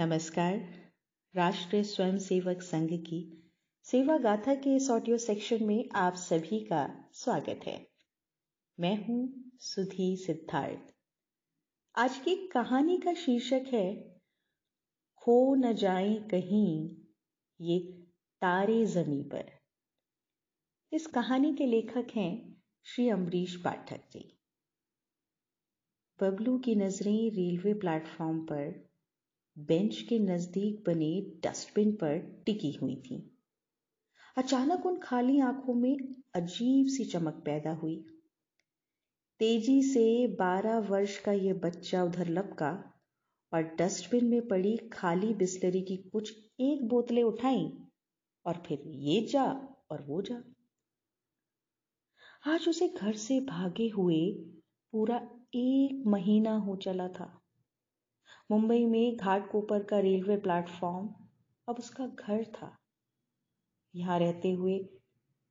नमस्कार। राष्ट्रीय स्वयंसेवक संघ की सेवा गाथा के इस ऑडियो सेक्शन में आप सभी का स्वागत है। मैं हूँ सुधी सिद्धार्थ। आज की कहानी का शीर्षक है, खो न जाए कहीं ये तारे जमी पर। इस कहानी के लेखक हैं श्री अम्बरीश पाठक जी। बबलू की नज़रें रेलवे प्लेटफॉर्म पर बेंच के नज़दीक बने डस्टबिन पर टिकी हुई थी। अचानक उन खाली आँखों में अजीब सी चमक पैदा हुई। तेज़ी से बारह वर्ष का यह बच्चा उधर लपका और डस्टबिन में पड़ी खाली बिस्लरी की कुछ एक बोतलें उठाई और फिर ये जा और वो जा। आज उसे घर से भागे हुए पूरा एक महीना हो चला था। मुंबई में घाट घाटकोपर का रेलवे प्लेटफॉर्म, अब उसका घर था। यहाँ रहते हुए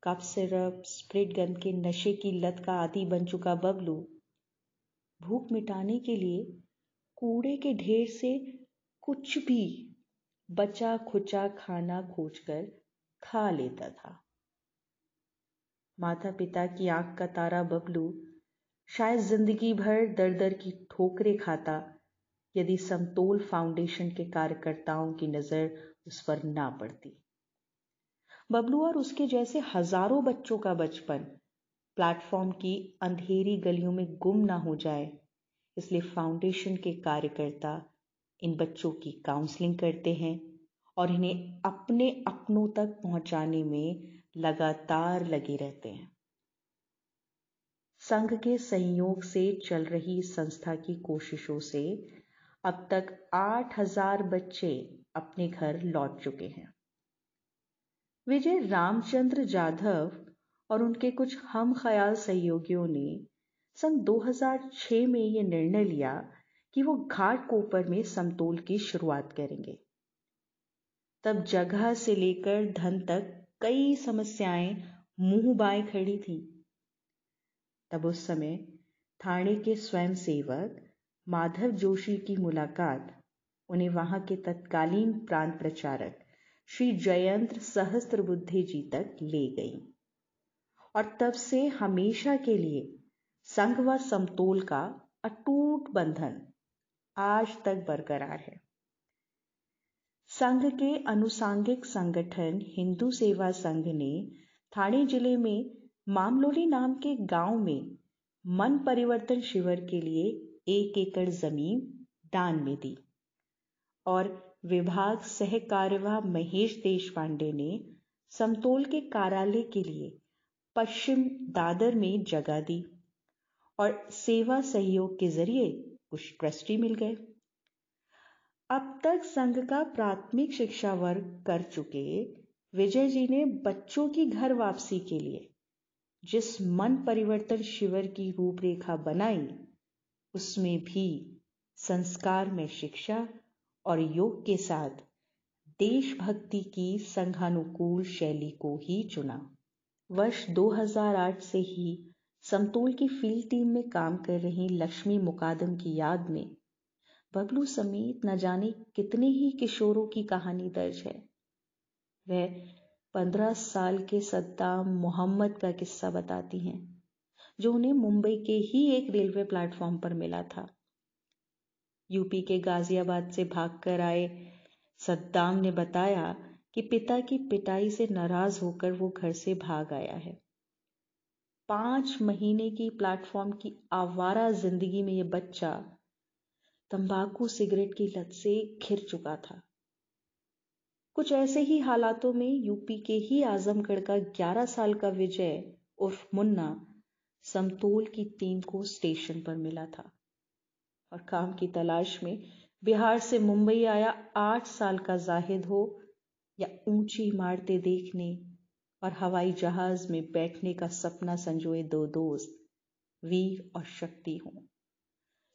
कप सिरप, स्प्रिट गन के नशे की लत का आदि बन चुका बबलू। भूख मिटाने के लिए कूड़े के ढेर से कुछ भी बचा खुचा खाना खोजकर खा लेता था। माता पिता की आँख का तारा बबलू शायद ज़िंदगी भर दर दर की ठोकरें खाता यदि समतोल फाउंडेशन के कार्यकर्ताओं की नज़र उस पर ना पड़ती। बबलू और उसके जैसे हज़ारों बच्चों का बचपन प्लेटफॉर्म की अंधेरी गलियों में गुम ना हो जाए, इसलिए फाउंडेशन के कार्यकर्ता इन बच्चों की काउंसलिंग करते हैं और इन्हें अपने अपनों तक पहुँचाने में लगातार लगे रहते हैं। संघ के सहयोग से चल रही संस्था की कोशिशों से अब तक आठ हज़ार बच्चे अपने घर लौट चुके हैं। विजय रामचंद्र जाधव और उनके कुछ हम ख्याल सहयोगियों ने सन 2006 में यह निर्णय लिया कि वो घाट कोपर में समतोल की शुरुआत करेंगे। तब जगह से लेकर धन तक कई समस्याएँ मुँह बाएँ खड़ी थी। तब उस समय थाने के स्वयंसेवक माधव जोशी की मुलाकात, उन्हें वहाँ के तत्कालीन प्रांत प्रचारक श्री जयंत सहस्त्र बुद्धि जी तक ले गई। और तब से हमेशा के लिए संघ व समतोल का अटूट बंधन आज तक बरकरार है। संघ के अनुसांगिक संगठन हिंदू सेवा संघ ने थाने ज़िले में मामलोली नाम के गाँव में मन परिवर्तन शिविर के लिए एक एकड़ ज़मीन दान में दी और विभाग सह कार्यवाह महेश देश पांडे ने समतोल के कार्यालय के लिए पश्चिम दादर में जगह दी और सेवा सहयोग के ज़रिए कुछ ट्रस्टी मिल गए। अब तक संघ का प्राथमिक शिक्षा वर्ग कर चुके विजय जी ने बच्चों की घर वापसी के लिए जिस मन परिवर्तन शिविर की रूपरेखा बनाई उसमें भी संस्कार में शिक्षा और योग के साथ देशभक्ति की संघानुकूल शैली को ही चुना। वर्ष 2008 से ही समतोल की फ़ील्ड टीम में काम कर रही लक्ष्मी मुकादम की याद में बबलू समेत न जाने कितने ही किशोरों की कहानी दर्ज है। वह पंद्रह साल के सद्दाम मोहम्मद का किस्सा बताती हैं। जो उन्हें मुंबई के ही एक रेलवे प्लेटफॉर्म पर मिला था। यूपी के गाजियाबाद से भागकर आए सद्दाम ने बताया कि पिता की पिटाई से नाराज़ होकर वो घर से भाग आया है। पाँच महीने की प्लेटफॉर्म की आवारा ज़िंदगी में यह बच्चा तंबाकू, सिगरेट की लत से घिर चुका था। कुछ ऐसे ही हालातों में यूपी के ही आजमगढ़ का 11 साल का विजय उर्फ़ मुन्ना समतोल की टीम को स्टेशन पर मिला था। और काम की तलाश में बिहार से मुंबई आया आठ साल का जाहिद हो या ऊँची इमारतें देखने और हवाई जहाज़ में बैठने का सपना संजोए दो दोस्त, वीर और शक्ति हो।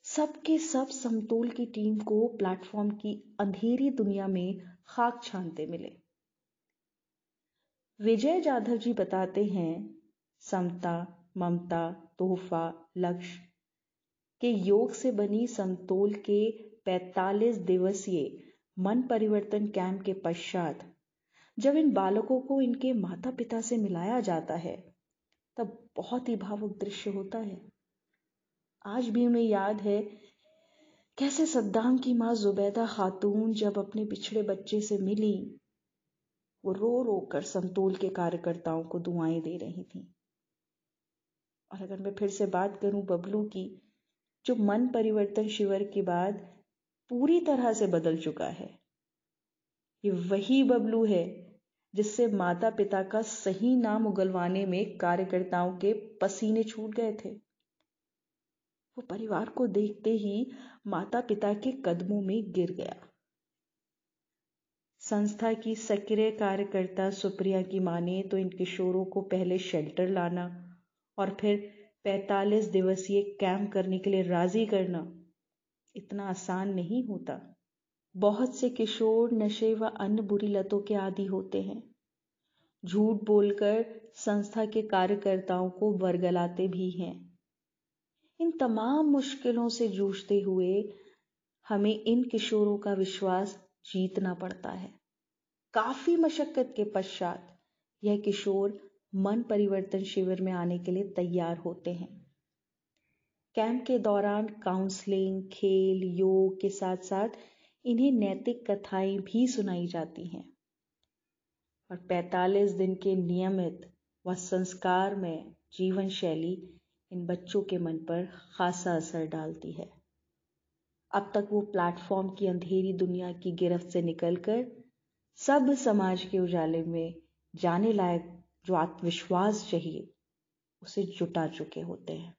सबके सब समतोल की टीम को प्लेटफॉर्म की अंधेरी दुनिया में खाक छानते मिले। विजय जाधव जी बताते हैं, समता ममता, तोहफा, लक्ष्य के योग से बनी समतोल के 45 दिवसीय मन परिवर्तन कैंप के पश्चात जब इन बालकों को इनके माता पिता से मिलाया जाता है, तब बहुत ही भावुक दृश्य होता है। आज भी उन्हें याद है कैसे सद्दाम की माँ जुबैदा खातून जब अपने पिछड़े बच्चे से मिली, वो रो रो कर संतोल के कार्यकर्ताओं को दुआएँ दे रही थी। और अगर मैं फिर से बात करूँ बबलू की, जो मन परिवर्तन शिविर के बाद पूरी तरह से बदल चुका है। ये वही बबलू है जिससे माता पिता का सही नाम उगलवाने में कार्यकर्ताओं के पसीने छूट गए थे। वो परिवार को देखते ही माता पिता के कदमों में गिर गया। संस्था की सक्रिय कार्यकर्ता सुप्रिया की माने तो इन किशोरों को पहले शेल्टर लाना और फिर 45 दिवसीय कैंप करने के लिए राज़ी करना इतना आसान नहीं होता। बहुत से किशोर, नशे व अन्य बुरी लतों के आदि होते हैं। झूठ बोलकर संस्था के कार्यकर्ताओं को वर्गलाते भी हैं। इन तमाम मुश्किलों से जूझते हुए हमें इन किशोरों का विश्वास जीतना पड़ता है। काफ़ी मशक्कत के पश्चात यह किशोर मन परिवर्तन शिविर में आने के लिए तैयार होते हैं। कैंप के दौरान काउंसलिंग, खेल, योग के साथ साथ इन्हें नैतिक कथाएँ भी सुनाई जाती हैं। और 45 दिन के नियमित व संस्कार में जीवन शैली इन बच्चों के मन पर खासा असर डालती है। अब तक वो प्लेटफॉर्म की अंधेरी दुनिया की गिरफ्त से निकलकर सब समाज के उजाले में जाने लायक जो आत्मविश्वास चाहिए, उसे जुटा चुके होते हैं।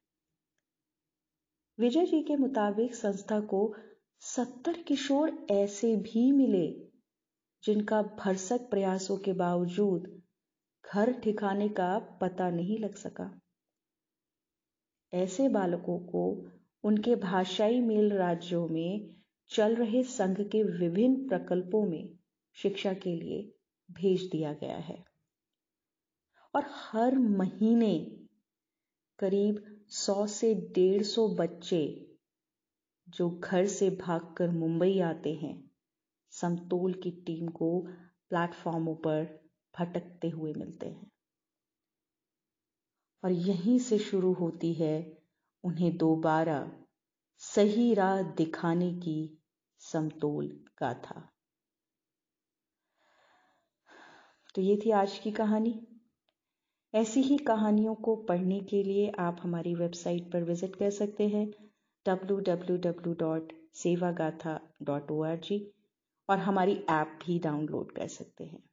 विजय जी के मुताबिक संस्था को सत्तर किशोर ऐसे भी मिले, जिनका भरसक प्रयासों के बावजूद घर ठिकाने का पता नहीं लग सका। ऐसे बालकों को उनके भाषाई मेल राज्यों में चल रहे संघ के विभिन्न प्रकल्पों में शिक्षा के लिए भेज दिया गया है। और हर महीने करीब सौ से डेढ़ सौ बच्चे जो घर से भागकर मुंबई आते हैं, समतोल की टीम को प्लेटफॉर्मों पर भटकते हुए मिलते हैं। और यहीं से शुरू होती है उन्हें दोबारा सही राह दिखाने की समतोल गाथा। तो ये थी आज की कहानी। ऐसी ही कहानियों को पढ़ने के लिए आप हमारी वेबसाइट पर विज़िट कर सकते हैं www.sevagatha.org और हमारी ऐप भी डाउनलोड कर सकते हैं।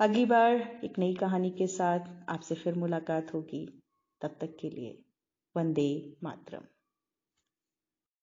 अगली बार एक नई कहानी के साथ आपसे फिर मुलाकात होगी। तब तक के लिए वंदे मातरम।